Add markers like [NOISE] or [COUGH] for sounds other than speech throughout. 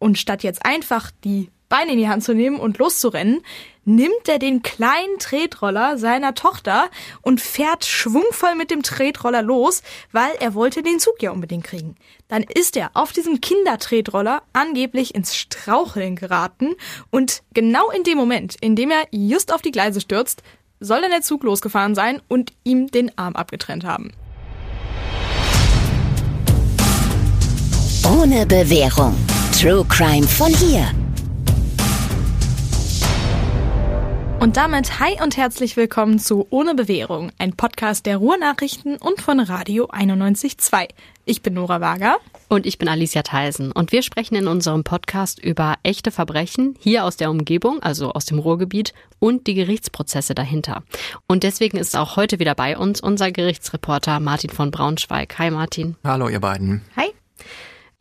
Und statt jetzt einfach die Beine in die Hand zu nehmen und loszurennen, nimmt er den kleinen Tretroller seiner Tochter und fährt schwungvoll mit dem Tretroller los, weil er wollte den Zug ja unbedingt kriegen. Dann ist er auf diesem Kindertretroller angeblich ins Straucheln geraten und genau in dem Moment, in dem er just auf die Gleise stürzt, soll dann der Zug losgefahren sein und ihm den Arm abgetrennt haben. Ohne Bewährung. True Crime von hier. Und damit hi und herzlich willkommen zu Ohne Bewährung, ein Podcast der Ruhrnachrichten und von Radio 91.2. Ich bin Nora Wager. Und ich bin Alicia Theisen. Und wir sprechen in unserem Podcast über echte Verbrechen hier aus der Umgebung, also aus dem Ruhrgebiet und die Gerichtsprozesse dahinter. Und deswegen ist auch heute wieder bei uns unser Gerichtsreporter Martin von Braunschweig. Hi Martin. Hallo ihr beiden. Hi.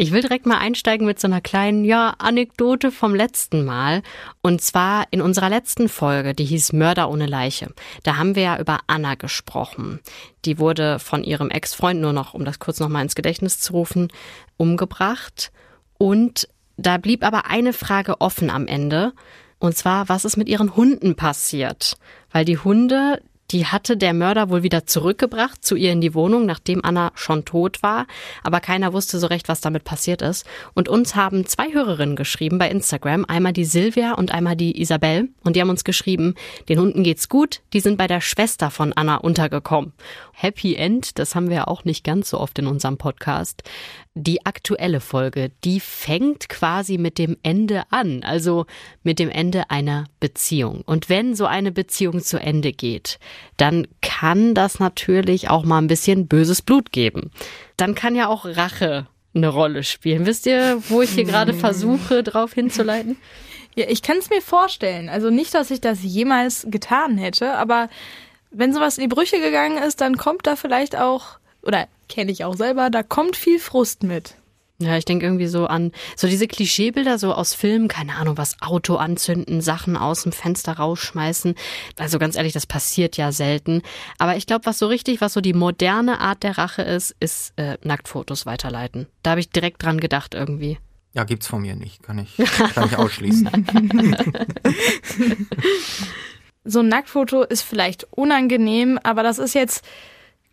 Ich will direkt mal einsteigen mit so einer kleinen, ja, Anekdote vom letzten Mal. Und zwar in unserer letzten Folge, die hieß Mörder ohne Leiche. Da haben wir ja über Anna gesprochen. Die wurde von ihrem Ex-Freund, nur noch, um das kurz nochmal ins Gedächtnis zu rufen, umgebracht. Und da blieb aber eine Frage offen am Ende. Und zwar, was ist mit ihren Hunden passiert? Weil die Hunde, die hatte der Mörder wohl wieder zurückgebracht zu ihr in die Wohnung, nachdem Anna schon tot war. Aber keiner wusste so recht, was damit passiert ist. Und uns haben zwei Hörerinnen geschrieben bei Instagram. Einmal die Silvia und einmal die Isabel. Und die haben uns geschrieben, den Hunden geht's gut. Die sind bei der Schwester von Anna untergekommen. Happy End, das haben wir auch nicht ganz so oft in unserem Podcast. Die aktuelle Folge, die fängt quasi mit dem Ende an, also mit dem Ende einer Beziehung. Und wenn so eine Beziehung zu Ende geht, dann kann das natürlich auch mal ein bisschen böses Blut geben. Dann kann ja auch Rache eine Rolle spielen. Wisst ihr, wo ich hier gerade versuche, drauf hinzuleiten? Ja, ich kann es mir vorstellen. Also nicht, dass ich das jemals getan hätte, aber wenn sowas in die Brüche gegangen ist, dann kommt da vielleicht auch, oder kenne ich auch selber, da kommt viel Frust mit. Ja, ich denke irgendwie so an so diese Klischeebilder so aus Filmen, keine Ahnung, was Auto anzünden, Sachen aus dem Fenster rausschmeißen. Also ganz ehrlich, das passiert ja selten. Aber ich glaube, was so richtig, was so die moderne Art der Rache ist, ist äh, Nacktfotos weiterleiten. Da habe ich direkt dran gedacht irgendwie. Ja, gibt's von mir nicht, kann ich, [LAUGHS] kann ich ausschließen. [LAUGHS] so ein Nacktfoto ist vielleicht unangenehm, aber das ist jetzt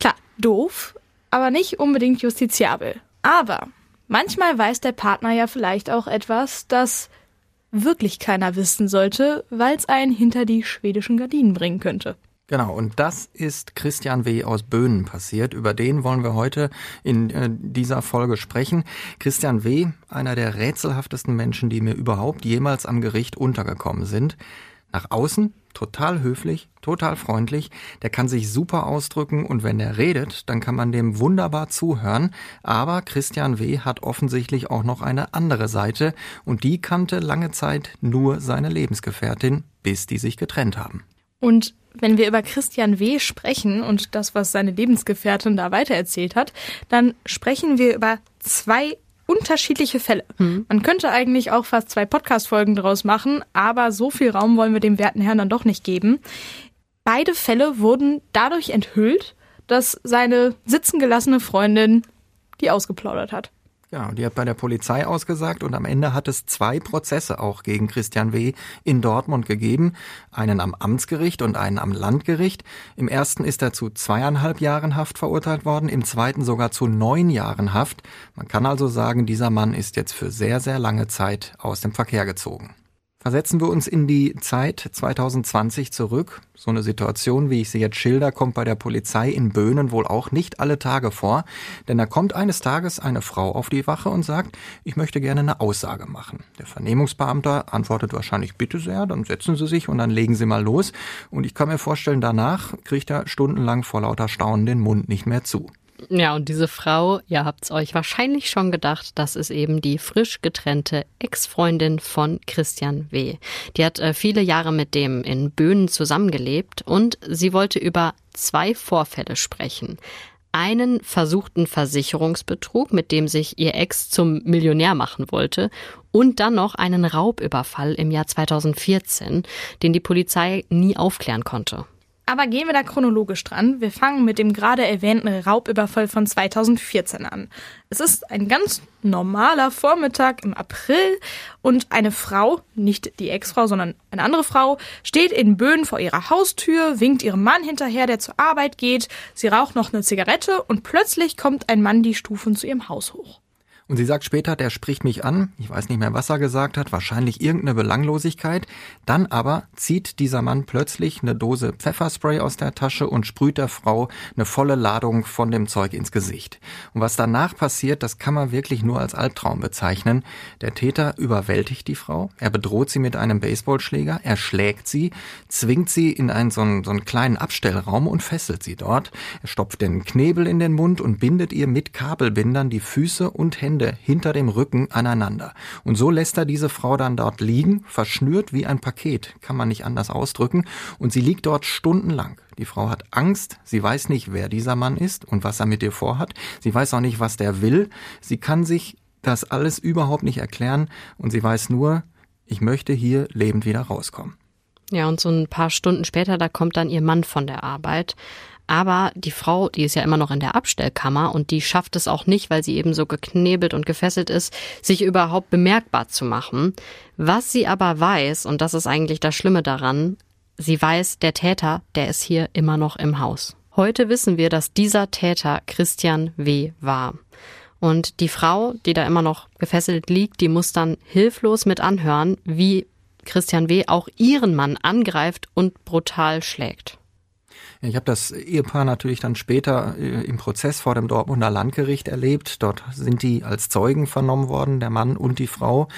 klar doof, aber nicht unbedingt justiziabel. Aber manchmal weiß der Partner ja vielleicht auch etwas, das wirklich keiner wissen sollte, weil es einen hinter die schwedischen Gardinen bringen könnte. Genau, und das ist Christian W. aus Böhnen passiert. Über den wollen wir heute in äh, dieser Folge sprechen. Christian W., einer der rätselhaftesten Menschen, die mir überhaupt jemals am Gericht untergekommen sind. Nach außen total höflich, total freundlich, der kann sich super ausdrücken und wenn er redet, dann kann man dem wunderbar zuhören, aber Christian W. hat offensichtlich auch noch eine andere Seite und die kannte lange Zeit nur seine Lebensgefährtin, bis die sich getrennt haben. Und wenn wir über Christian W. sprechen und das, was seine Lebensgefährtin da weitererzählt hat, dann sprechen wir über zwei unterschiedliche Fälle. Mhm. Man könnte eigentlich auch fast zwei Podcast-Folgen daraus machen, aber so viel Raum wollen wir dem werten Herrn dann doch nicht geben. Beide Fälle wurden dadurch enthüllt, dass seine sitzen gelassene Freundin die ausgeplaudert hat. Genau, die hat bei der Polizei ausgesagt und am Ende hat es zwei Prozesse auch gegen Christian W. in Dortmund gegeben. Einen am Amtsgericht und einen am Landgericht. Im ersten ist er zu zweieinhalb Jahren Haft verurteilt worden, im zweiten sogar zu neun Jahren Haft. Man kann also sagen, dieser Mann ist jetzt für sehr, sehr lange Zeit aus dem Verkehr gezogen. Versetzen wir uns in die Zeit 2020 zurück. So eine Situation, wie ich sie jetzt schilder, kommt bei der Polizei in Böhnen wohl auch nicht alle Tage vor. Denn da kommt eines Tages eine Frau auf die Wache und sagt, ich möchte gerne eine Aussage machen. Der Vernehmungsbeamter antwortet wahrscheinlich, bitte sehr, dann setzen Sie sich und dann legen Sie mal los. Und ich kann mir vorstellen, danach kriegt er stundenlang vor lauter Staunen den Mund nicht mehr zu. Ja, und diese Frau, ihr habt's euch wahrscheinlich schon gedacht, das ist eben die frisch getrennte Ex-Freundin von Christian W. Die hat äh, viele Jahre mit dem in Böhnen zusammengelebt und sie wollte über zwei Vorfälle sprechen. Einen versuchten Versicherungsbetrug, mit dem sich ihr Ex zum Millionär machen wollte, und dann noch einen Raubüberfall im Jahr 2014, den die Polizei nie aufklären konnte. Aber gehen wir da chronologisch dran. Wir fangen mit dem gerade erwähnten Raubüberfall von 2014 an. Es ist ein ganz normaler Vormittag im April und eine Frau, nicht die Ex-Frau, sondern eine andere Frau, steht in Böen vor ihrer Haustür, winkt ihrem Mann hinterher, der zur Arbeit geht. Sie raucht noch eine Zigarette und plötzlich kommt ein Mann die Stufen zu ihrem Haus hoch. Und sie sagt später, der spricht mich an. Ich weiß nicht mehr, was er gesagt hat. Wahrscheinlich irgendeine Belanglosigkeit. Dann aber zieht dieser Mann plötzlich eine Dose Pfefferspray aus der Tasche und sprüht der Frau eine volle Ladung von dem Zeug ins Gesicht. Und was danach passiert, das kann man wirklich nur als Albtraum bezeichnen. Der Täter überwältigt die Frau. Er bedroht sie mit einem Baseballschläger. Er schlägt sie, zwingt sie in einen so einen, so einen kleinen Abstellraum und fesselt sie dort. Er stopft den Knebel in den Mund und bindet ihr mit Kabelbindern die Füße und Hände Hände hinter dem Rücken aneinander. Und so lässt er diese Frau dann dort liegen, verschnürt wie ein Paket, kann man nicht anders ausdrücken, und sie liegt dort stundenlang. Die Frau hat Angst, sie weiß nicht, wer dieser Mann ist und was er mit ihr vorhat, sie weiß auch nicht, was der will, sie kann sich das alles überhaupt nicht erklären und sie weiß nur, ich möchte hier lebend wieder rauskommen. Ja, und so ein paar Stunden später, da kommt dann ihr Mann von der Arbeit. Aber die Frau, die ist ja immer noch in der Abstellkammer und die schafft es auch nicht, weil sie eben so geknebelt und gefesselt ist, sich überhaupt bemerkbar zu machen. Was sie aber weiß, und das ist eigentlich das Schlimme daran, sie weiß, der Täter, der ist hier immer noch im Haus. Heute wissen wir, dass dieser Täter Christian W. war. Und die Frau, die da immer noch gefesselt liegt, die muss dann hilflos mit anhören, wie Christian W. auch ihren Mann angreift und brutal schlägt. Ich habe das Ehepaar natürlich dann später äh, im Prozess vor dem Dortmunder Landgericht erlebt. Dort sind die als Zeugen vernommen worden, der Mann und die Frau.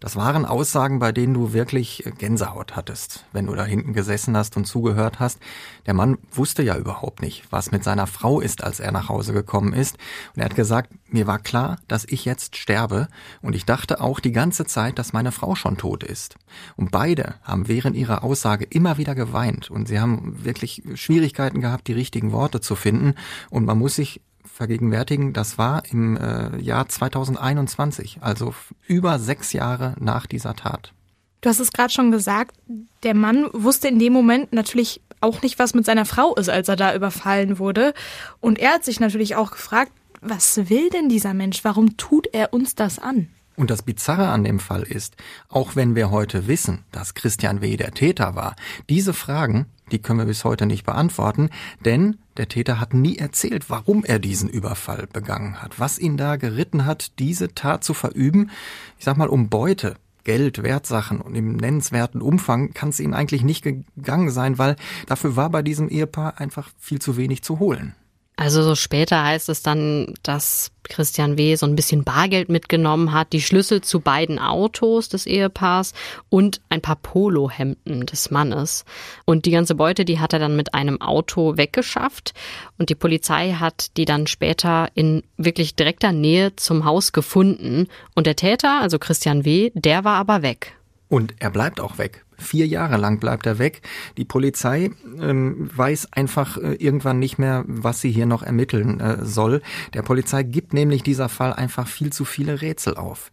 Das waren Aussagen, bei denen du wirklich Gänsehaut hattest, wenn du da hinten gesessen hast und zugehört hast. Der Mann wusste ja überhaupt nicht, was mit seiner Frau ist, als er nach Hause gekommen ist. Und er hat gesagt, mir war klar, dass ich jetzt sterbe. Und ich dachte auch die ganze Zeit, dass meine Frau schon tot ist. Und beide haben während ihrer Aussage immer wieder geweint. Und sie haben wirklich Schwierigkeiten gehabt, die richtigen Worte zu finden. Und man muss sich vergegenwärtigen, das war im äh, Jahr 2021, also über sechs Jahre nach dieser Tat. Du hast es gerade schon gesagt, der Mann wusste in dem Moment natürlich auch nicht, was mit seiner Frau ist, als er da überfallen wurde. Und er hat sich natürlich auch gefragt, was will denn dieser Mensch? Warum tut er uns das an? Und das Bizarre an dem Fall ist, auch wenn wir heute wissen, dass Christian W. der Täter war, diese Fragen, die können wir bis heute nicht beantworten, denn der Täter hat nie erzählt, warum er diesen Überfall begangen hat, was ihn da geritten hat, diese Tat zu verüben. Ich sag mal, um Beute, Geld, Wertsachen und im nennenswerten Umfang kann es ihm eigentlich nicht gegangen sein, weil dafür war bei diesem Ehepaar einfach viel zu wenig zu holen. Also so später heißt es dann, dass Christian W. so ein bisschen Bargeld mitgenommen hat, die Schlüssel zu beiden Autos des Ehepaars und ein paar Polohemden des Mannes. Und die ganze Beute, die hat er dann mit einem Auto weggeschafft. Und die Polizei hat die dann später in wirklich direkter Nähe zum Haus gefunden. Und der Täter, also Christian W., der war aber weg. Und er bleibt auch weg. Vier Jahre lang bleibt er weg. Die Polizei ähm, weiß einfach äh, irgendwann nicht mehr, was sie hier noch ermitteln äh, soll. Der Polizei gibt nämlich dieser Fall einfach viel zu viele Rätsel auf.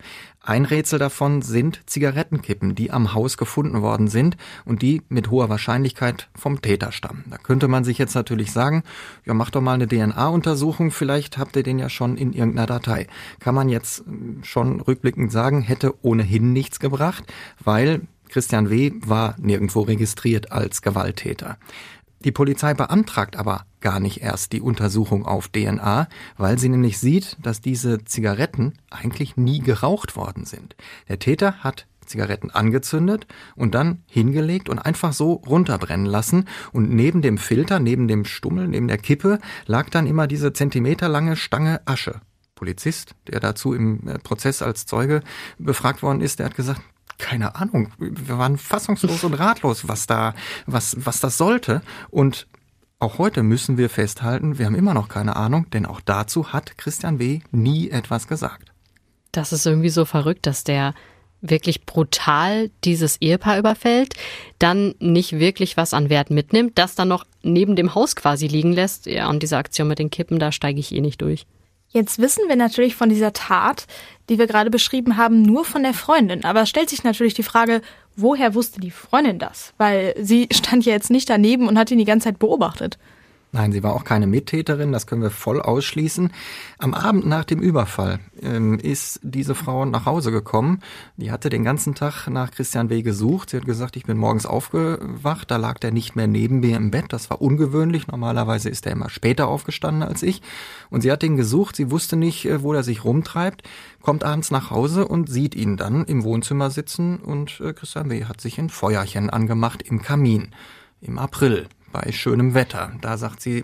Ein Rätsel davon sind Zigarettenkippen, die am Haus gefunden worden sind und die mit hoher Wahrscheinlichkeit vom Täter stammen. Da könnte man sich jetzt natürlich sagen, ja, mach doch mal eine DNA-Untersuchung, vielleicht habt ihr den ja schon in irgendeiner Datei. Kann man jetzt äh, schon rückblickend sagen, hätte ohnehin nichts gebracht, weil Christian W. war nirgendwo registriert als Gewalttäter. Die Polizei beantragt aber gar nicht erst die Untersuchung auf DNA, weil sie nämlich sieht, dass diese Zigaretten eigentlich nie geraucht worden sind. Der Täter hat Zigaretten angezündet und dann hingelegt und einfach so runterbrennen lassen. Und neben dem Filter, neben dem Stummel, neben der Kippe lag dann immer diese zentimeterlange Stange Asche. Polizist, der dazu im äh, Prozess als Zeuge befragt worden ist, der hat gesagt, keine Ahnung, wir waren fassungslos und ratlos, was da, was, was das sollte. Und auch heute müssen wir festhalten, wir haben immer noch keine Ahnung, denn auch dazu hat Christian W. nie etwas gesagt. Das ist irgendwie so verrückt, dass der wirklich brutal dieses Ehepaar überfällt, dann nicht wirklich was an Wert mitnimmt, das dann noch neben dem Haus quasi liegen lässt. Ja, und diese Aktion mit den Kippen, da steige ich eh nicht durch. Jetzt wissen wir natürlich von dieser Tat, die wir gerade beschrieben haben, nur von der Freundin. Aber es stellt sich natürlich die Frage, woher wusste die Freundin das? Weil sie stand ja jetzt nicht daneben und hat ihn die ganze Zeit beobachtet. Nein, sie war auch keine Mittäterin, das können wir voll ausschließen. Am Abend nach dem Überfall ähm, ist diese Frau nach Hause gekommen. Die hatte den ganzen Tag nach Christian W. gesucht. Sie hat gesagt, ich bin morgens aufgewacht, da lag der nicht mehr neben mir im Bett. Das war ungewöhnlich. Normalerweise ist er immer später aufgestanden als ich. Und sie hat ihn gesucht, sie wusste nicht, äh, wo er sich rumtreibt, kommt abends nach Hause und sieht ihn dann im Wohnzimmer sitzen und äh, Christian W. hat sich ein Feuerchen angemacht im Kamin. Im April bei schönem Wetter. Da sagt sie,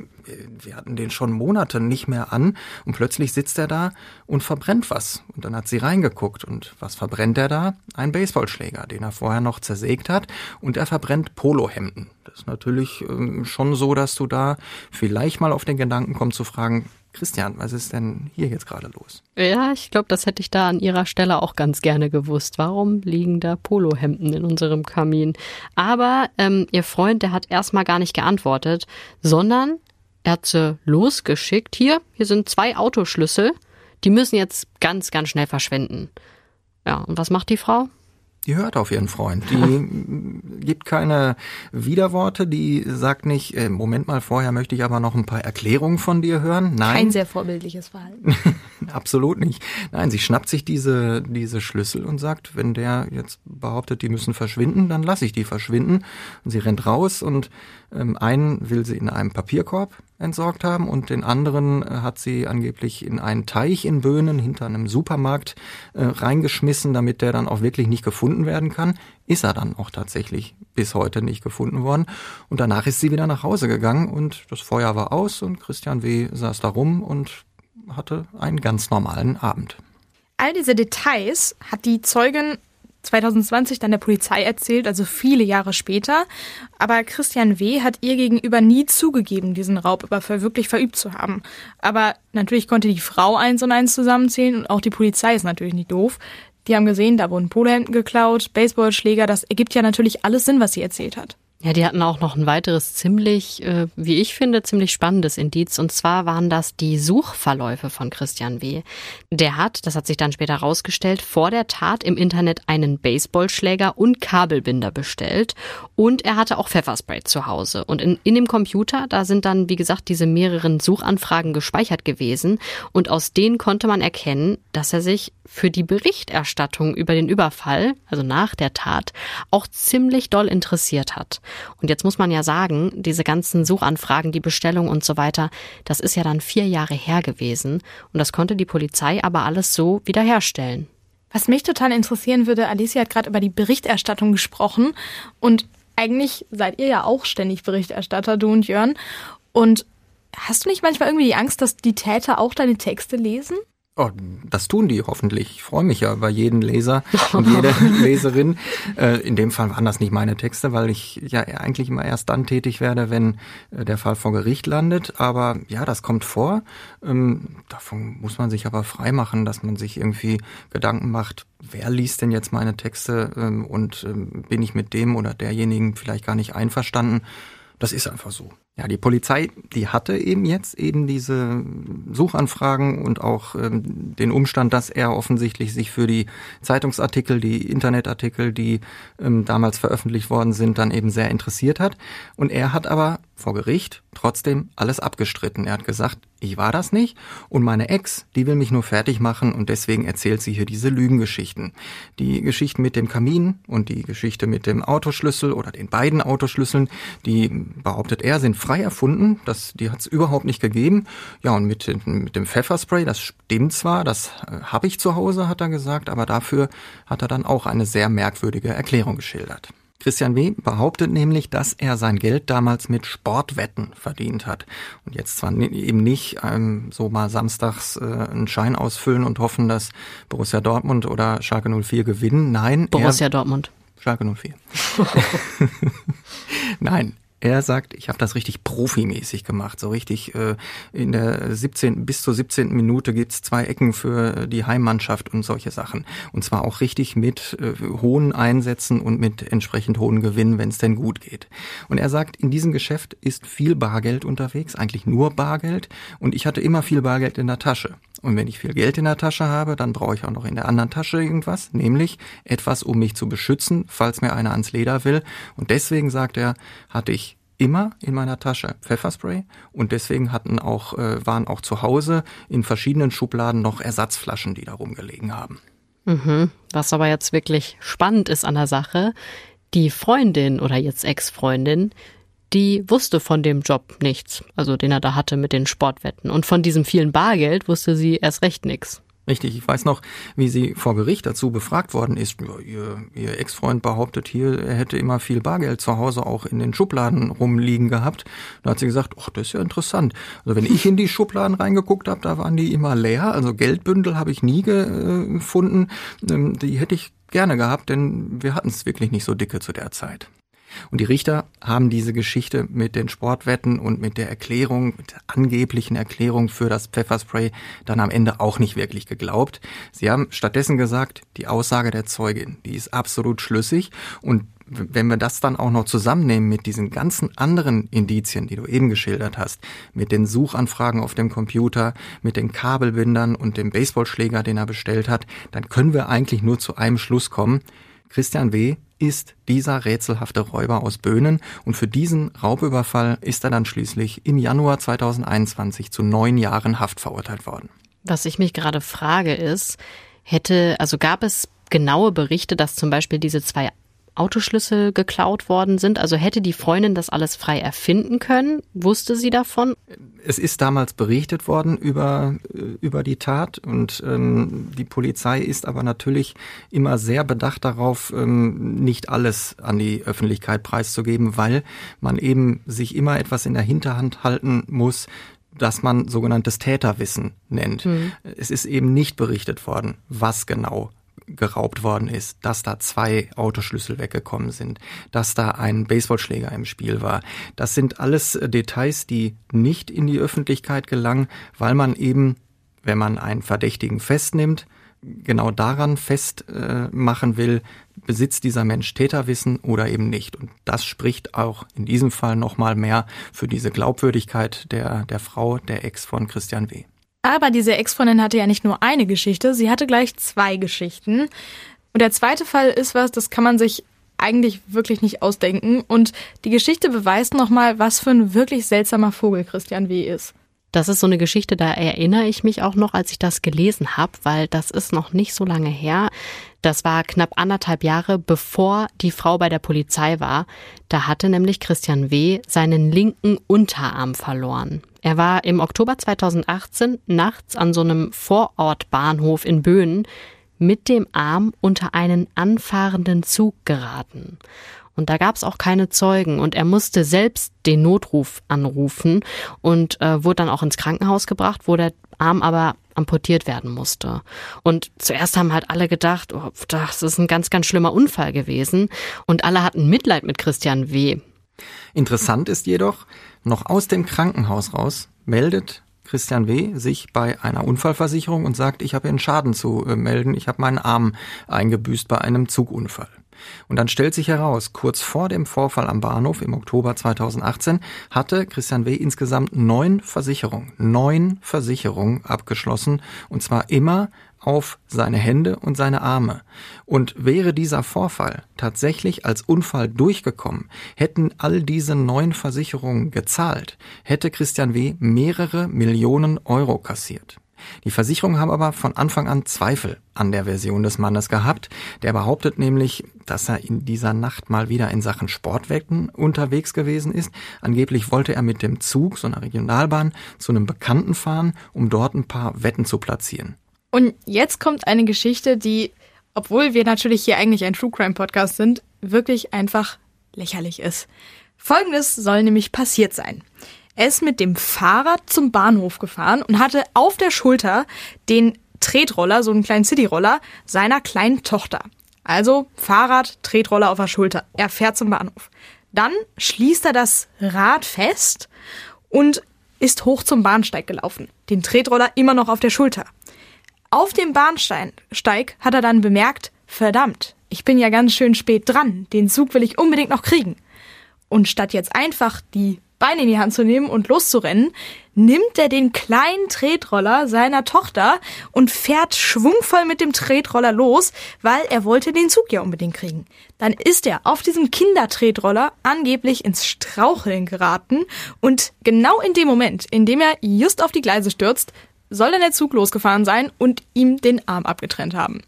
wir hatten den schon Monate nicht mehr an und plötzlich sitzt er da und verbrennt was. Und dann hat sie reingeguckt und was verbrennt er da? Ein Baseballschläger, den er vorher noch zersägt hat und er verbrennt Polohemden. Das ist natürlich ähm, schon so, dass du da vielleicht mal auf den Gedanken kommst zu fragen, Christian, was ist denn hier jetzt gerade los? Ja, ich glaube, das hätte ich da an Ihrer Stelle auch ganz gerne gewusst. Warum liegen da Polohemden in unserem Kamin? Aber ähm, Ihr Freund, der hat erstmal gar nicht geantwortet, sondern er hat sie losgeschickt. Hier, hier sind zwei Autoschlüssel. Die müssen jetzt ganz, ganz schnell verschwinden. Ja, und was macht die Frau? Die hört auf ihren Freund. Die [LAUGHS] gibt keine Widerworte. Die sagt nicht, äh, Moment mal, vorher möchte ich aber noch ein paar Erklärungen von dir hören. Nein. Kein sehr vorbildliches Verhalten. [LAUGHS] Absolut nicht. Nein, sie schnappt sich diese, diese Schlüssel und sagt, wenn der jetzt behauptet, die müssen verschwinden, dann lasse ich die verschwinden. Und sie rennt raus und ähm, einen will sie in einem Papierkorb entsorgt haben und den anderen äh, hat sie angeblich in einen Teich in Böhnen hinter einem Supermarkt äh, reingeschmissen, damit der dann auch wirklich nicht gefunden werden kann. Ist er dann auch tatsächlich bis heute nicht gefunden worden. Und danach ist sie wieder nach Hause gegangen und das Feuer war aus und Christian W. saß da rum und hatte einen ganz normalen Abend. All diese Details hat die Zeugin 2020 dann der Polizei erzählt, also viele Jahre später. Aber Christian W. hat ihr gegenüber nie zugegeben, diesen Raubüberfall wirklich verübt zu haben. Aber natürlich konnte die Frau eins und eins zusammenzählen und auch die Polizei ist natürlich nicht doof. Die haben gesehen, da wurden Polohemden geklaut, Baseballschläger, das ergibt ja natürlich alles Sinn, was sie erzählt hat. Ja, die hatten auch noch ein weiteres ziemlich, äh, wie ich finde, ziemlich spannendes Indiz. Und zwar waren das die Suchverläufe von Christian W. Der hat, das hat sich dann später rausgestellt, vor der Tat im Internet einen Baseballschläger und Kabelbinder bestellt. Und er hatte auch Pfefferspray zu Hause. Und in, in dem Computer, da sind dann, wie gesagt, diese mehreren Suchanfragen gespeichert gewesen. Und aus denen konnte man erkennen, dass er sich für die Berichterstattung über den Überfall, also nach der Tat, auch ziemlich doll interessiert hat. Und jetzt muss man ja sagen, diese ganzen Suchanfragen, die Bestellung und so weiter, das ist ja dann vier Jahre her gewesen. Und das konnte die Polizei aber alles so wiederherstellen. Was mich total interessieren würde, Alicia hat gerade über die Berichterstattung gesprochen und eigentlich seid ihr ja auch ständig Berichterstatter, du und Jörn. Und hast du nicht manchmal irgendwie die Angst, dass die Täter auch deine Texte lesen? Oh, das tun die hoffentlich. Ich freue mich ja über jeden Leser und jede [LAUGHS] Leserin. Äh, in dem Fall waren das nicht meine Texte, weil ich ja eigentlich immer erst dann tätig werde, wenn äh, der Fall vor Gericht landet. Aber ja, das kommt vor. Ähm, davon muss man sich aber frei machen, dass man sich irgendwie Gedanken macht, wer liest denn jetzt meine Texte ähm, und ähm, bin ich mit dem oder derjenigen vielleicht gar nicht einverstanden. Das ist einfach so. Ja, die Polizei, die hatte eben jetzt eben diese Suchanfragen und auch ähm, den Umstand, dass er offensichtlich sich für die Zeitungsartikel, die Internetartikel, die ähm, damals veröffentlicht worden sind, dann eben sehr interessiert hat. Und er hat aber vor Gericht trotzdem alles abgestritten. Er hat gesagt, ich war das nicht und meine Ex, die will mich nur fertig machen und deswegen erzählt sie hier diese Lügengeschichten. Die Geschichten mit dem Kamin und die Geschichte mit dem Autoschlüssel oder den beiden Autoschlüsseln, die behauptet er, sind frei erfunden. Das, die hat es überhaupt nicht gegeben. Ja, und mit, mit dem Pfefferspray, das stimmt zwar, das äh, habe ich zu Hause, hat er gesagt, aber dafür hat er dann auch eine sehr merkwürdige Erklärung geschildert. Christian W. behauptet nämlich, dass er sein Geld damals mit Sportwetten verdient hat. Und jetzt zwar eben nicht ähm, so mal samstags äh, einen Schein ausfüllen und hoffen, dass Borussia Dortmund oder Schalke 04 gewinnen. Nein. Borussia Dortmund. Schalke 04. [LAUGHS] Nein, Er sagt, ich habe das richtig profimäßig gemacht, so richtig äh, in der 17. bis zur 17. Minute gibt's zwei Ecken für die Heimmannschaft und solche Sachen. Und zwar auch richtig mit äh, hohen Einsätzen und mit entsprechend hohen Gewinnen, wenn es denn gut geht. Und er sagt, in diesem Geschäft ist viel Bargeld unterwegs, eigentlich nur Bargeld. Und ich hatte immer viel Bargeld in der Tasche. Und wenn ich viel Geld in der Tasche habe, dann brauche ich auch noch in der anderen Tasche irgendwas, nämlich etwas, um mich zu beschützen, falls mir einer ans Leder will. Und deswegen, sagt er, hatte ich immer in meiner Tasche Pfefferspray und deswegen hatten auch, äh, waren auch zu Hause in verschiedenen Schubladen noch Ersatzflaschen, die da rumgelegen haben. Mhm. Was aber jetzt wirklich spannend ist an der Sache, die Freundin oder jetzt Ex-Freundin, die wusste von dem Job nichts, also den er da hatte mit den Sportwetten. Und von diesem vielen Bargeld wusste sie erst recht nichts. Richtig, ich weiß noch, wie sie vor Gericht dazu befragt worden ist. Ihr, ihr Ex-Freund behauptet hier, er hätte immer viel Bargeld zu Hause auch in den Schubladen rumliegen gehabt. Da hat sie gesagt, ach, das ist ja interessant. Also wenn ich in die Schubladen reingeguckt habe, da waren die immer leer. Also Geldbündel habe ich nie gefunden. Ähm, die hätte ich gerne gehabt, denn wir hatten es wirklich nicht so dicke zu der Zeit. Und die Richter haben diese Geschichte mit den Sportwetten und mit der Erklärung, mit der angeblichen Erklärung für das Pfefferspray dann am Ende auch nicht wirklich geglaubt. Sie haben stattdessen gesagt, die Aussage der Zeugin, die ist absolut schlüssig und wenn wir das dann auch noch zusammennehmen mit diesen ganzen anderen Indizien, die du eben geschildert hast, mit den Suchanfragen auf dem Computer, mit den Kabelbindern und dem Baseballschläger, den er bestellt hat, dann können wir eigentlich nur zu einem Schluss kommen. Christian W ist dieser rätselhafte Räuber aus Böhnen und für diesen Raubüberfall ist er dann schließlich im Januar 2021 zu neun Jahren Haft verurteilt worden. Was ich mich gerade frage ist, hätte, also gab es genaue Berichte, dass zum Beispiel diese zwei Autoschlüssel geklaut worden sind? Also hätte die Freundin das alles frei erfinden können? Wusste sie davon? Es ist damals berichtet worden über, äh, über die Tat und ähm, die Polizei ist aber natürlich immer sehr bedacht darauf, ähm, nicht alles an die Öffentlichkeit preiszugeben, weil man eben sich immer etwas in der Hinterhand halten muss, das man sogenanntes Täterwissen nennt. Mhm. Es ist eben nicht berichtet worden, was genau geraubt worden ist, dass da zwei Autoschlüssel weggekommen sind, dass da ein Baseballschläger im Spiel war. Das sind alles äh, Details, die nicht in die Öffentlichkeit gelangen, weil man eben, wenn man einen Verdächtigen festnimmt, genau daran festmachen äh, will, besitzt dieser Mensch Täterwissen oder eben nicht. Und das spricht auch in diesem Fall nochmal mehr für diese Glaubwürdigkeit der, der Frau, der Ex von Christian W. Aber diese Ex-Freundin hatte ja nicht nur eine Geschichte, sie hatte gleich zwei Geschichten. Und der zweite Fall ist was, das kann man sich eigentlich wirklich nicht ausdenken. Und die Geschichte beweist nochmal, was für ein wirklich seltsamer Vogel Christian W. ist. Das ist so eine Geschichte, da erinnere ich mich auch noch, als ich das gelesen habe, weil das ist noch nicht so lange her. Das war knapp anderthalb Jahre, bevor die Frau bei der Polizei war. Da hatte nämlich Christian W. seinen linken Unterarm verloren. Er war im Oktober 2018 nachts an so einem Vorortbahnhof in Böhnen mit dem Arm unter einen anfahrenden Zug geraten. Und da gab es auch keine Zeugen und er musste selbst den Notruf anrufen und äh, wurde dann auch ins Krankenhaus gebracht, wo der Arm aber amputiert werden musste. Und zuerst haben halt alle gedacht, oh, das ist ein ganz, ganz schlimmer Unfall gewesen. Und alle hatten Mitleid mit Christian W. Interessant ist jedoch, noch aus dem Krankenhaus raus meldet Christian W. sich bei einer Unfallversicherung und sagt, ich habe einen Schaden zu äh, melden, ich habe meinen Arm eingebüßt bei einem Zugunfall. Und dann stellt sich heraus, kurz vor dem Vorfall am Bahnhof im Oktober 2018 hatte Christian W. insgesamt neun Versicherungen, neun Versicherungen abgeschlossen und zwar immer auf seine Hände und seine Arme. Und wäre dieser Vorfall tatsächlich als Unfall durchgekommen, hätten all diese neun Versicherungen gezahlt, hätte Christian W. mehrere Millionen Euro kassiert. Die Versicherungen haben aber von Anfang an Zweifel an der Version des Mannes gehabt. Der behauptet nämlich, dass er in dieser Nacht mal wieder in Sachen Sportwetten unterwegs gewesen ist. Angeblich wollte er mit dem Zug, so einer Regionalbahn, zu einem Bekannten fahren, um dort ein paar Wetten zu platzieren. Und jetzt kommt eine Geschichte, die, obwohl wir natürlich hier eigentlich ein True Crime Podcast sind, wirklich einfach lächerlich ist. Folgendes soll nämlich passiert sein. Er ist mit dem Fahrrad zum Bahnhof gefahren und hatte auf der Schulter den Tretroller, so einen kleinen Cityroller, seiner kleinen Tochter. Also Fahrrad, Tretroller auf der Schulter. Er fährt zum Bahnhof. Dann schließt er das Rad fest und ist hoch zum Bahnsteig gelaufen, den Tretroller immer noch auf der Schulter. Auf dem Bahnsteig hat er dann bemerkt, verdammt, ich bin ja ganz schön spät dran, den Zug will ich unbedingt noch kriegen. Und statt jetzt einfach die Beine in die Hand zu nehmen und loszurennen, nimmt er den kleinen Tretroller seiner Tochter und fährt schwungvoll mit dem Tretroller los, weil er wollte den Zug ja unbedingt kriegen. Dann ist er auf diesem Kindertretroller angeblich ins Straucheln geraten und genau in dem Moment, in dem er just auf die Gleise stürzt, soll dann der Zug losgefahren sein und ihm den Arm abgetrennt haben.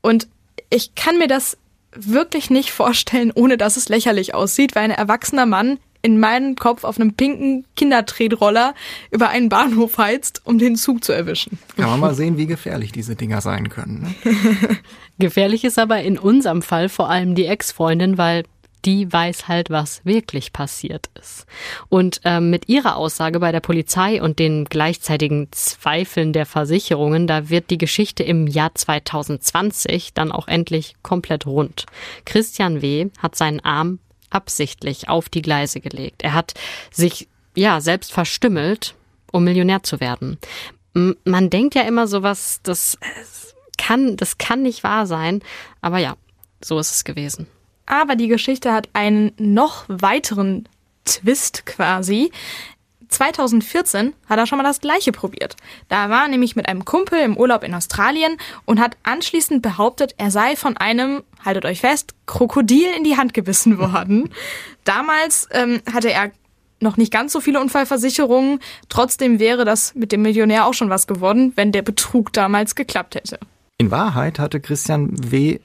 Und ich kann mir das wirklich nicht vorstellen, ohne dass es lächerlich aussieht, weil ein erwachsener Mann in meinem Kopf auf einem pinken Kindertretroller über einen Bahnhof heizt, um den Zug zu erwischen. Kann man mal sehen, wie gefährlich diese Dinger sein können. Ne? [LAUGHS] gefährlich ist aber in unserem Fall vor allem die Ex-Freundin, weil die weiß halt, was wirklich passiert ist. Und ähm, mit ihrer Aussage bei der Polizei und den gleichzeitigen Zweifeln der Versicherungen, da wird die Geschichte im Jahr 2020 dann auch endlich komplett rund. Christian W. hat seinen Arm absichtlich auf die Gleise gelegt. Er hat sich ja selbst verstümmelt, um Millionär zu werden. Man denkt ja immer sowas, das kann, das kann nicht wahr sein, aber ja, so ist es gewesen. Aber die Geschichte hat einen noch weiteren Twist quasi. 2014 hat er schon mal das gleiche probiert. Da war er nämlich mit einem Kumpel im Urlaub in Australien und hat anschließend behauptet, er sei von einem, haltet euch fest, Krokodil in die Hand gebissen worden. [LAUGHS] Damals ähm, hatte er noch nicht ganz so viele Unfallversicherungen. Trotzdem wäre das mit dem Millionär auch schon was geworden, wenn der Betrug damals geklappt hätte. In Wahrheit hatte Christian W. Äh,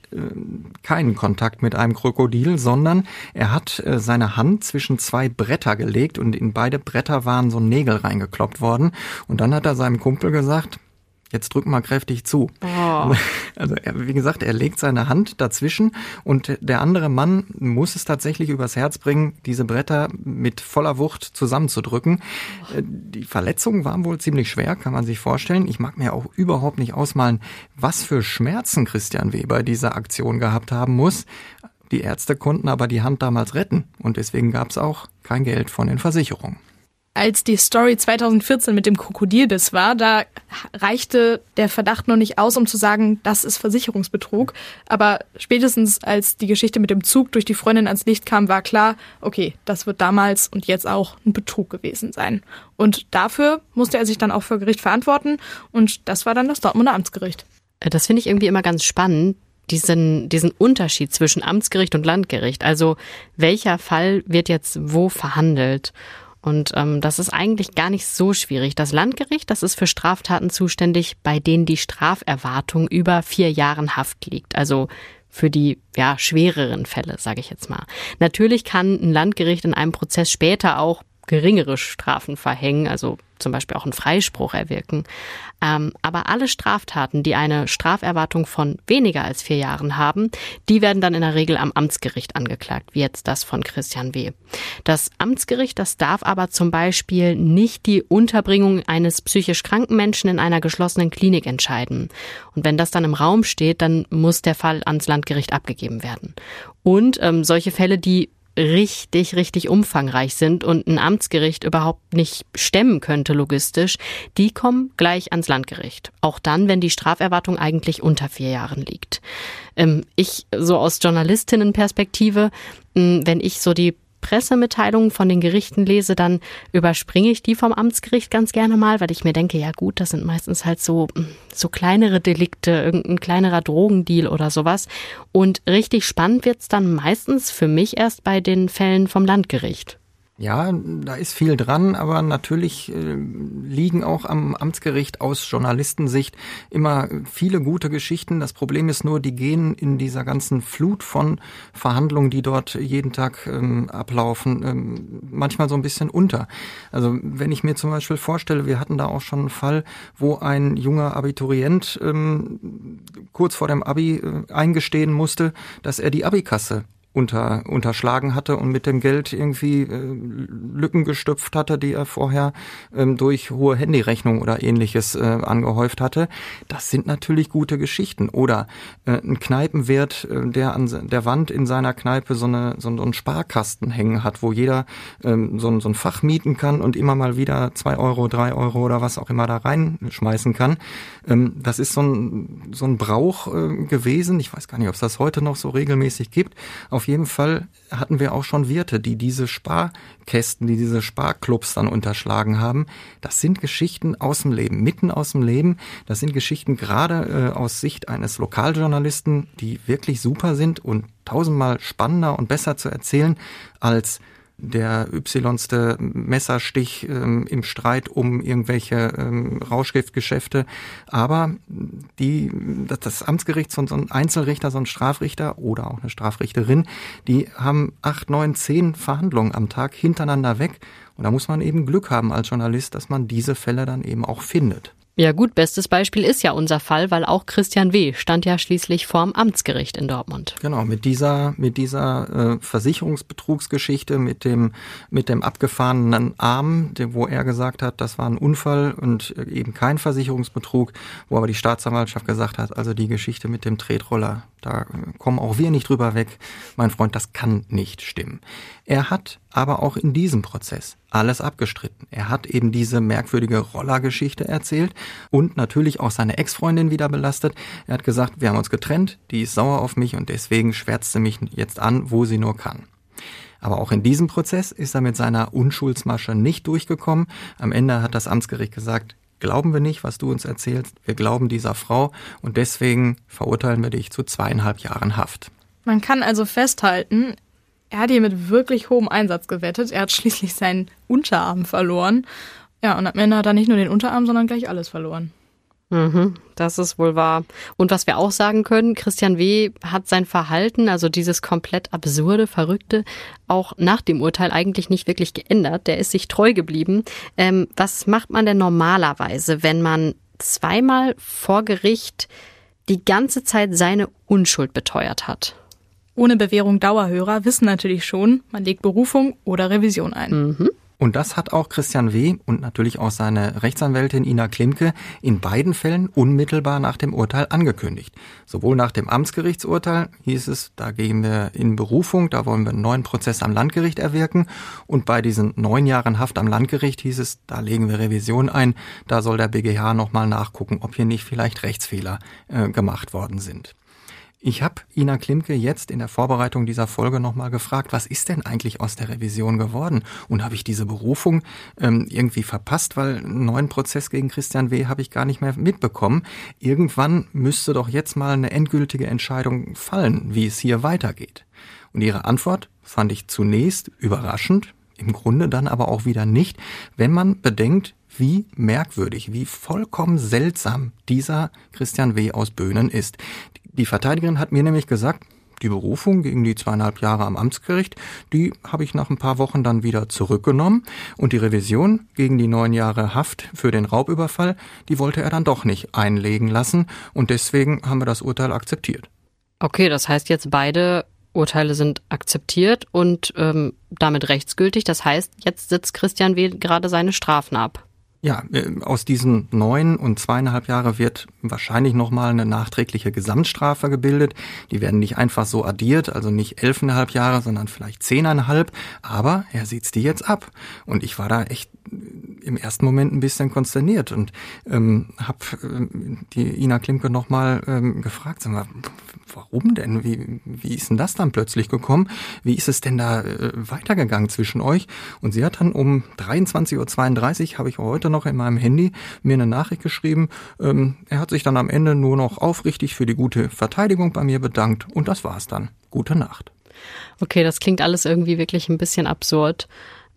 keinen Kontakt mit einem Krokodil, sondern er hat äh, seine Hand zwischen zwei Bretter gelegt und in beide Bretter waren so Nägel reingekloppt worden. Und dann hat er seinem Kumpel gesagt, jetzt drück mal kräftig zu. Oh. [LAUGHS] Also er, wie gesagt, er legt seine Hand dazwischen und der andere Mann muss es tatsächlich übers Herz bringen, diese Bretter mit voller Wucht zusammenzudrücken. Oh. Die Verletzungen waren wohl ziemlich schwer, kann man sich vorstellen. Ich mag mir auch überhaupt nicht ausmalen, was für Schmerzen Christian Weber dieser Aktion gehabt haben muss. Die Ärzte konnten aber die Hand damals retten und deswegen gab es auch kein Geld von den Versicherungen als die Story 2014 mit dem Krokodilbiss war, da reichte der Verdacht noch nicht aus, um zu sagen, das ist Versicherungsbetrug. Aber spätestens als die Geschichte mit dem Zug durch die Freundin ans Licht kam, war klar, okay, das wird damals und jetzt auch ein Betrug gewesen sein. Und dafür musste er sich dann auch vor Gericht verantworten und das war dann das Dortmunder Amtsgericht. Äh, das finde ich irgendwie immer ganz spannend, diesen, diesen Unterschied zwischen Amtsgericht und Landgericht. Also welcher Fall wird jetzt wo verhandelt? Und ähm, das ist eigentlich gar nicht so schwierig. Das Landgericht, das ist für Straftaten zuständig, bei denen die Straferwartung über vier Jahren Haft liegt. Also für die ja schwereren Fälle, sage ich jetzt mal. Natürlich kann ein Landgericht in einem Prozess später auch geringere Strafen verhängen, also zum Beispiel auch einen Freispruch erwirken. Ähm, aber alle Straftaten, die eine Straferwartung von weniger als vier Jahren haben, die werden dann in der Regel am Amtsgericht angeklagt, wie jetzt das von Christian W. Das Amtsgericht, das darf aber zum Beispiel nicht die Unterbringung eines psychisch kranken Menschen in einer geschlossenen Klinik entscheiden. Und wenn das dann im Raum steht, dann muss der Fall ans Landgericht abgegeben werden. Und ähm, solche Fälle, die richtig, richtig umfangreich sind und ein Amtsgericht überhaupt nicht stemmen könnte logistisch, die kommen gleich ans Landgericht. Auch dann, wenn die Straferwartung eigentlich unter vier Jahren liegt. Ähm, ich, so aus Journalistinnenperspektive, wenn ich so die Pressemitteilungen von den Gerichten lese, dann überspringe ich die vom Amtsgericht ganz gerne mal, weil ich mir denke, ja gut, das sind meistens halt so, so kleinere Delikte, irgendein kleinerer Drogendeal oder sowas. Und richtig spannend wird's dann meistens für mich erst bei den Fällen vom Landgericht. Ja, da ist viel dran, aber natürlich äh, liegen auch am Amtsgericht aus Journalistensicht immer viele gute Geschichten. Das Problem ist nur, die gehen in dieser ganzen Flut von Verhandlungen, die dort jeden Tag ähm, ablaufen, ähm, manchmal so ein bisschen unter. Also wenn ich mir zum Beispiel vorstelle, wir hatten da auch schon einen Fall, wo ein junger Abiturient ähm, kurz vor dem Abi äh, eingestehen musste, dass er die Abikasse unter, unterschlagen hatte und mit dem Geld irgendwie äh, Lücken gestopft hatte, die er vorher ähm, durch hohe Handyrechnungen oder ähnliches äh, angehäuft hatte. Das sind natürlich gute Geschichten. Oder äh, ein Kneipenwirt, äh, der an der Wand in seiner Kneipe so, eine, so, einen Sparkasten hängen hat, wo jeder ähm, so, ein, so ein Fach mieten kann und immer mal wieder zwei Euro, drei Euro oder was auch immer da reinschmeißen kann. Ähm, das ist so ein, so ein Brauch äh, gewesen. Ich weiß gar nicht, ob es das heute noch so regelmäßig gibt. Auf auf jeden Fall hatten wir auch schon Wirte, die diese Sparkästen, die diese Sparclubs dann unterschlagen haben. Das sind Geschichten aus dem Leben, mitten aus dem Leben. Das sind Geschichten gerade äh, aus Sicht eines Lokaljournalisten, die wirklich super sind und tausendmal spannender und besser zu erzählen als der y-ste Messerstich ähm, im Streit um irgendwelche ähm, Rauschgiftgeschäfte. Aber die, das, das Amtsgericht, so, so ein Einzelrichter, so ein Strafrichter oder auch eine Strafrichterin, die haben acht, neun, zehn Verhandlungen am Tag hintereinander weg. Und da muss man eben Glück haben als Journalist, dass man diese Fälle dann eben auch findet. Ja gut, bestes Beispiel ist ja unser Fall, weil auch Christian W. stand ja schließlich vorm Amtsgericht in Dortmund. Genau, mit dieser, mit dieser äh, Versicherungsbetrugsgeschichte, mit dem, mit dem abgefahrenen Arm, wo er gesagt hat, das war ein Unfall und eben kein Versicherungsbetrug, wo aber die Staatsanwaltschaft gesagt hat, also die Geschichte mit dem Tretroller, da kommen auch wir nicht drüber weg. Mein Freund, das kann nicht stimmen. Er hat aber auch in diesem Prozess alles abgestritten. Er hat eben diese merkwürdige Rollergeschichte erzählt und natürlich auch seine Ex-Freundin wieder belastet. Er hat gesagt, wir haben uns getrennt, die ist sauer auf mich und deswegen schwärzt sie mich jetzt an, wo sie nur kann. Aber auch in diesem Prozess ist er mit seiner Unschuldsmasche nicht durchgekommen. Am Ende hat das Amtsgericht gesagt, glauben wir nicht, was du uns erzählst. Wir glauben dieser Frau und deswegen verurteilen wir dich zu zweieinhalb Jahren Haft. Man kann also festhalten, er hat hier mit wirklich hohem Einsatz gewettet. Er hat [LAUGHS] schließlich seinen Unterarm verloren. Ja, und am Ende hat er nicht nur den Unterarm, sondern gleich alles verloren. Mhm, das ist wohl wahr. Und was wir auch sagen können, Christian W. hat sein Verhalten, also dieses komplett absurde, verrückte, auch nach dem Urteil eigentlich nicht wirklich geändert. Der ist sich treu geblieben. Ähm, was macht man denn normalerweise, wenn man zweimal vor Gericht die ganze Zeit seine Unschuld beteuert hat? Ohne Bewährung Dauerhörer wissen natürlich schon, man legt Berufung oder Revision ein. Mhm. Und das hat auch Christian W. und natürlich auch seine Rechtsanwältin Ina Klimke in beiden Fällen unmittelbar nach dem Urteil angekündigt. Sowohl nach dem Amtsgerichtsurteil hieß es, da gehen wir in Berufung, da wollen wir einen neuen Prozess am Landgericht erwirken. Und bei diesen neun Jahren Haft am Landgericht hieß es, da legen wir Revision ein, da soll der BGH nochmal nachgucken, ob hier nicht vielleicht Rechtsfehler äh, gemacht worden sind. Ich habe Ina Klimke jetzt in der Vorbereitung dieser Folge nochmal gefragt, was ist denn eigentlich aus der Revision geworden? Und habe ich diese Berufung ähm, irgendwie verpasst, weil einen neuen Prozess gegen Christian W. habe ich gar nicht mehr mitbekommen. Irgendwann müsste doch jetzt mal eine endgültige Entscheidung fallen, wie es hier weitergeht. Und ihre Antwort fand ich zunächst überraschend, im Grunde dann aber auch wieder nicht, wenn man bedenkt, wie merkwürdig, wie vollkommen seltsam dieser Christian W. aus Böhnen ist. Die Verteidigerin hat mir nämlich gesagt, die Berufung gegen die zweieinhalb Jahre am Amtsgericht, die habe ich nach ein paar Wochen dann wieder zurückgenommen und die Revision gegen die neun Jahre Haft für den Raubüberfall, die wollte er dann doch nicht einlegen lassen und deswegen haben wir das Urteil akzeptiert. Okay, das heißt jetzt beide Urteile sind akzeptiert und ähm, damit rechtsgültig. Das heißt, jetzt sitzt Christian W. gerade seine Strafen ab. Ja, äh, aus diesen neun und zweieinhalb Jahre wird wahrscheinlich nochmal eine nachträgliche Gesamtstrafe gebildet. Die werden nicht einfach so addiert, also nicht elfeinhalb Jahre, sondern vielleicht zehneinhalb. Aber er sieht's die jetzt ab. Und ich war da echt im ersten Moment ein bisschen konsterniert und ähm, habe äh, die Ina Klimke nochmal ähm, gefragt, sag mal, warum denn? Wie, wie ist denn das dann plötzlich gekommen? Wie ist es denn da äh, weitergegangen zwischen euch? Und sie hat dann um 23.32 Uhr, habe ich heute noch in meinem Handy, mir eine Nachricht geschrieben. Ähm, er hat sich dann am Ende nur noch aufrichtig für die gute Verteidigung bei mir bedankt und das war's dann. Gute Nacht. Okay, das klingt alles irgendwie wirklich ein bisschen absurd.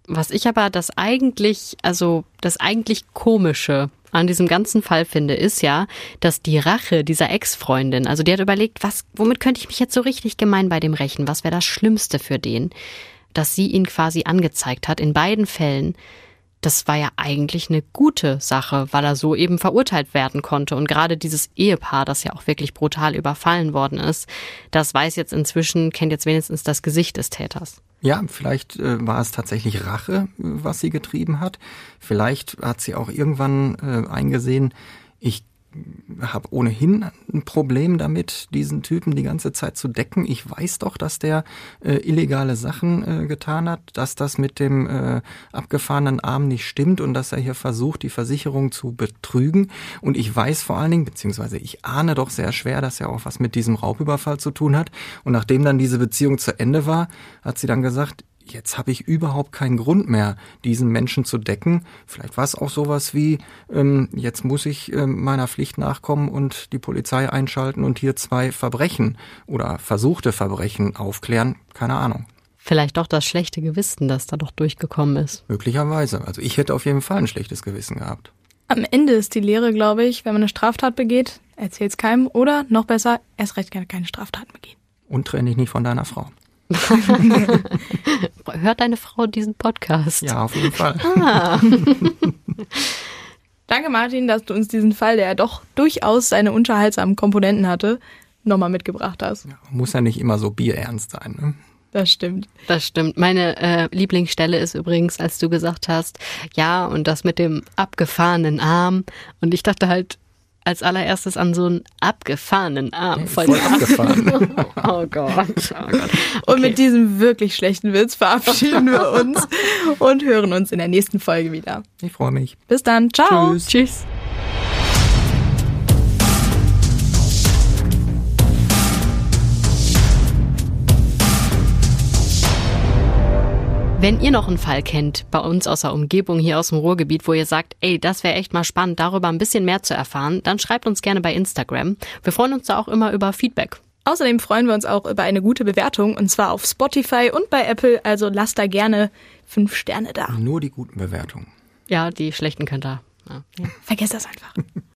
Was ich aber das eigentlich, also das eigentlich komische an diesem ganzen Fall finde, ist ja, dass die Rache dieser Ex-Freundin, also die hat überlegt, was, womit könnte ich mich jetzt so richtig gemein bei dem rächen? Was wäre das Schlimmste für den? Dass sie ihn quasi angezeigt hat in beiden Fällen. Das war ja eigentlich eine gute Sache, weil er so eben verurteilt werden konnte. Und gerade dieses Ehepaar, das ja auch wirklich brutal überfallen worden ist, das weiß jetzt inzwischen, kennt jetzt wenigstens das Gesicht des Täters. Ja, vielleicht äh, war es tatsächlich Rache, was sie getrieben hat. Vielleicht hat sie auch irgendwann äh, eingesehen, ich habe ohnehin ein Problem damit, diesen Typen die ganze Zeit zu decken. Ich weiß doch, dass der äh, illegale Sachen äh, getan hat, dass das mit dem äh, abgefahrenen Arm nicht stimmt und dass er hier versucht, die Versicherung zu betrügen. Und ich weiß vor allen Dingen, beziehungsweise ich ahne doch sehr schwer, dass er auch was mit diesem Raubüberfall zu tun hat. Und nachdem dann diese Beziehung zu Ende war, hat sie dann gesagt, jetzt habe ich überhaupt keinen Grund mehr, diesen Menschen zu decken. Vielleicht war es auch sowas wie, ähm, jetzt muss ich ähm, meiner Pflicht nachkommen und die Polizei einschalten und hier zwei Verbrechen oder versuchte Verbrechen aufklären. Keine Ahnung. Vielleicht doch das schlechte Gewissen, das da doch durchgekommen ist. Möglicherweise. Also ich hätte auf jeden Fall ein schlechtes Gewissen gehabt. Am Ende ist die Lehre, glaube ich, wenn man eine Straftat begeht, erzähl's keinem oder noch besser, erst recht gerne keine Straftaten begehen. Und trenne dich nicht von deiner Frau. [LAUGHS] Hört deine Frau diesen Podcast? Ja, auf jeden Fall. Ah. [LAUGHS] Danke, Martin, dass du uns diesen Fall, der ja doch durchaus seine unterhaltsamen Komponenten hatte, nochmal mitgebracht hast. Ja, muss ja nicht immer so bierernst sein. Ne? Das stimmt. Das stimmt. Meine äh, Lieblingsstelle ist übrigens, als du gesagt hast, ja, und das mit dem abgefahrenen Arm. Und ich dachte halt, als allererstes an so einen abgefahrenen Arm. Voll, voll abgefahren. [LAUGHS] oh Gott. Oh Gott. [LAUGHS] Okay. Und mit diesem wirklich schlechten Witz verabschieden wir uns [LAUGHS] und hören uns in der nächsten Folge wieder. Ich freue mich. Bis dann. Ciao. Tschüss. Tschüss. Wenn ihr noch einen Fall kennt, bei uns aus der Umgebung hier aus dem Ruhrgebiet, wo ihr sagt, ey, das wäre echt mal spannend, darüber ein bisschen mehr zu erfahren, dann schreibt uns gerne bei Instagram. Wir freuen uns da auch immer über Feedback. Außerdem freuen wir uns auch über eine gute Bewertung und zwar auf Spotify und bei Apple, also lasst da gerne fünf Sterne da. Nur die guten Bewertungen. Ja, die schlechten könnt ihr. Ja. Vergesst das einfach. [LAUGHS]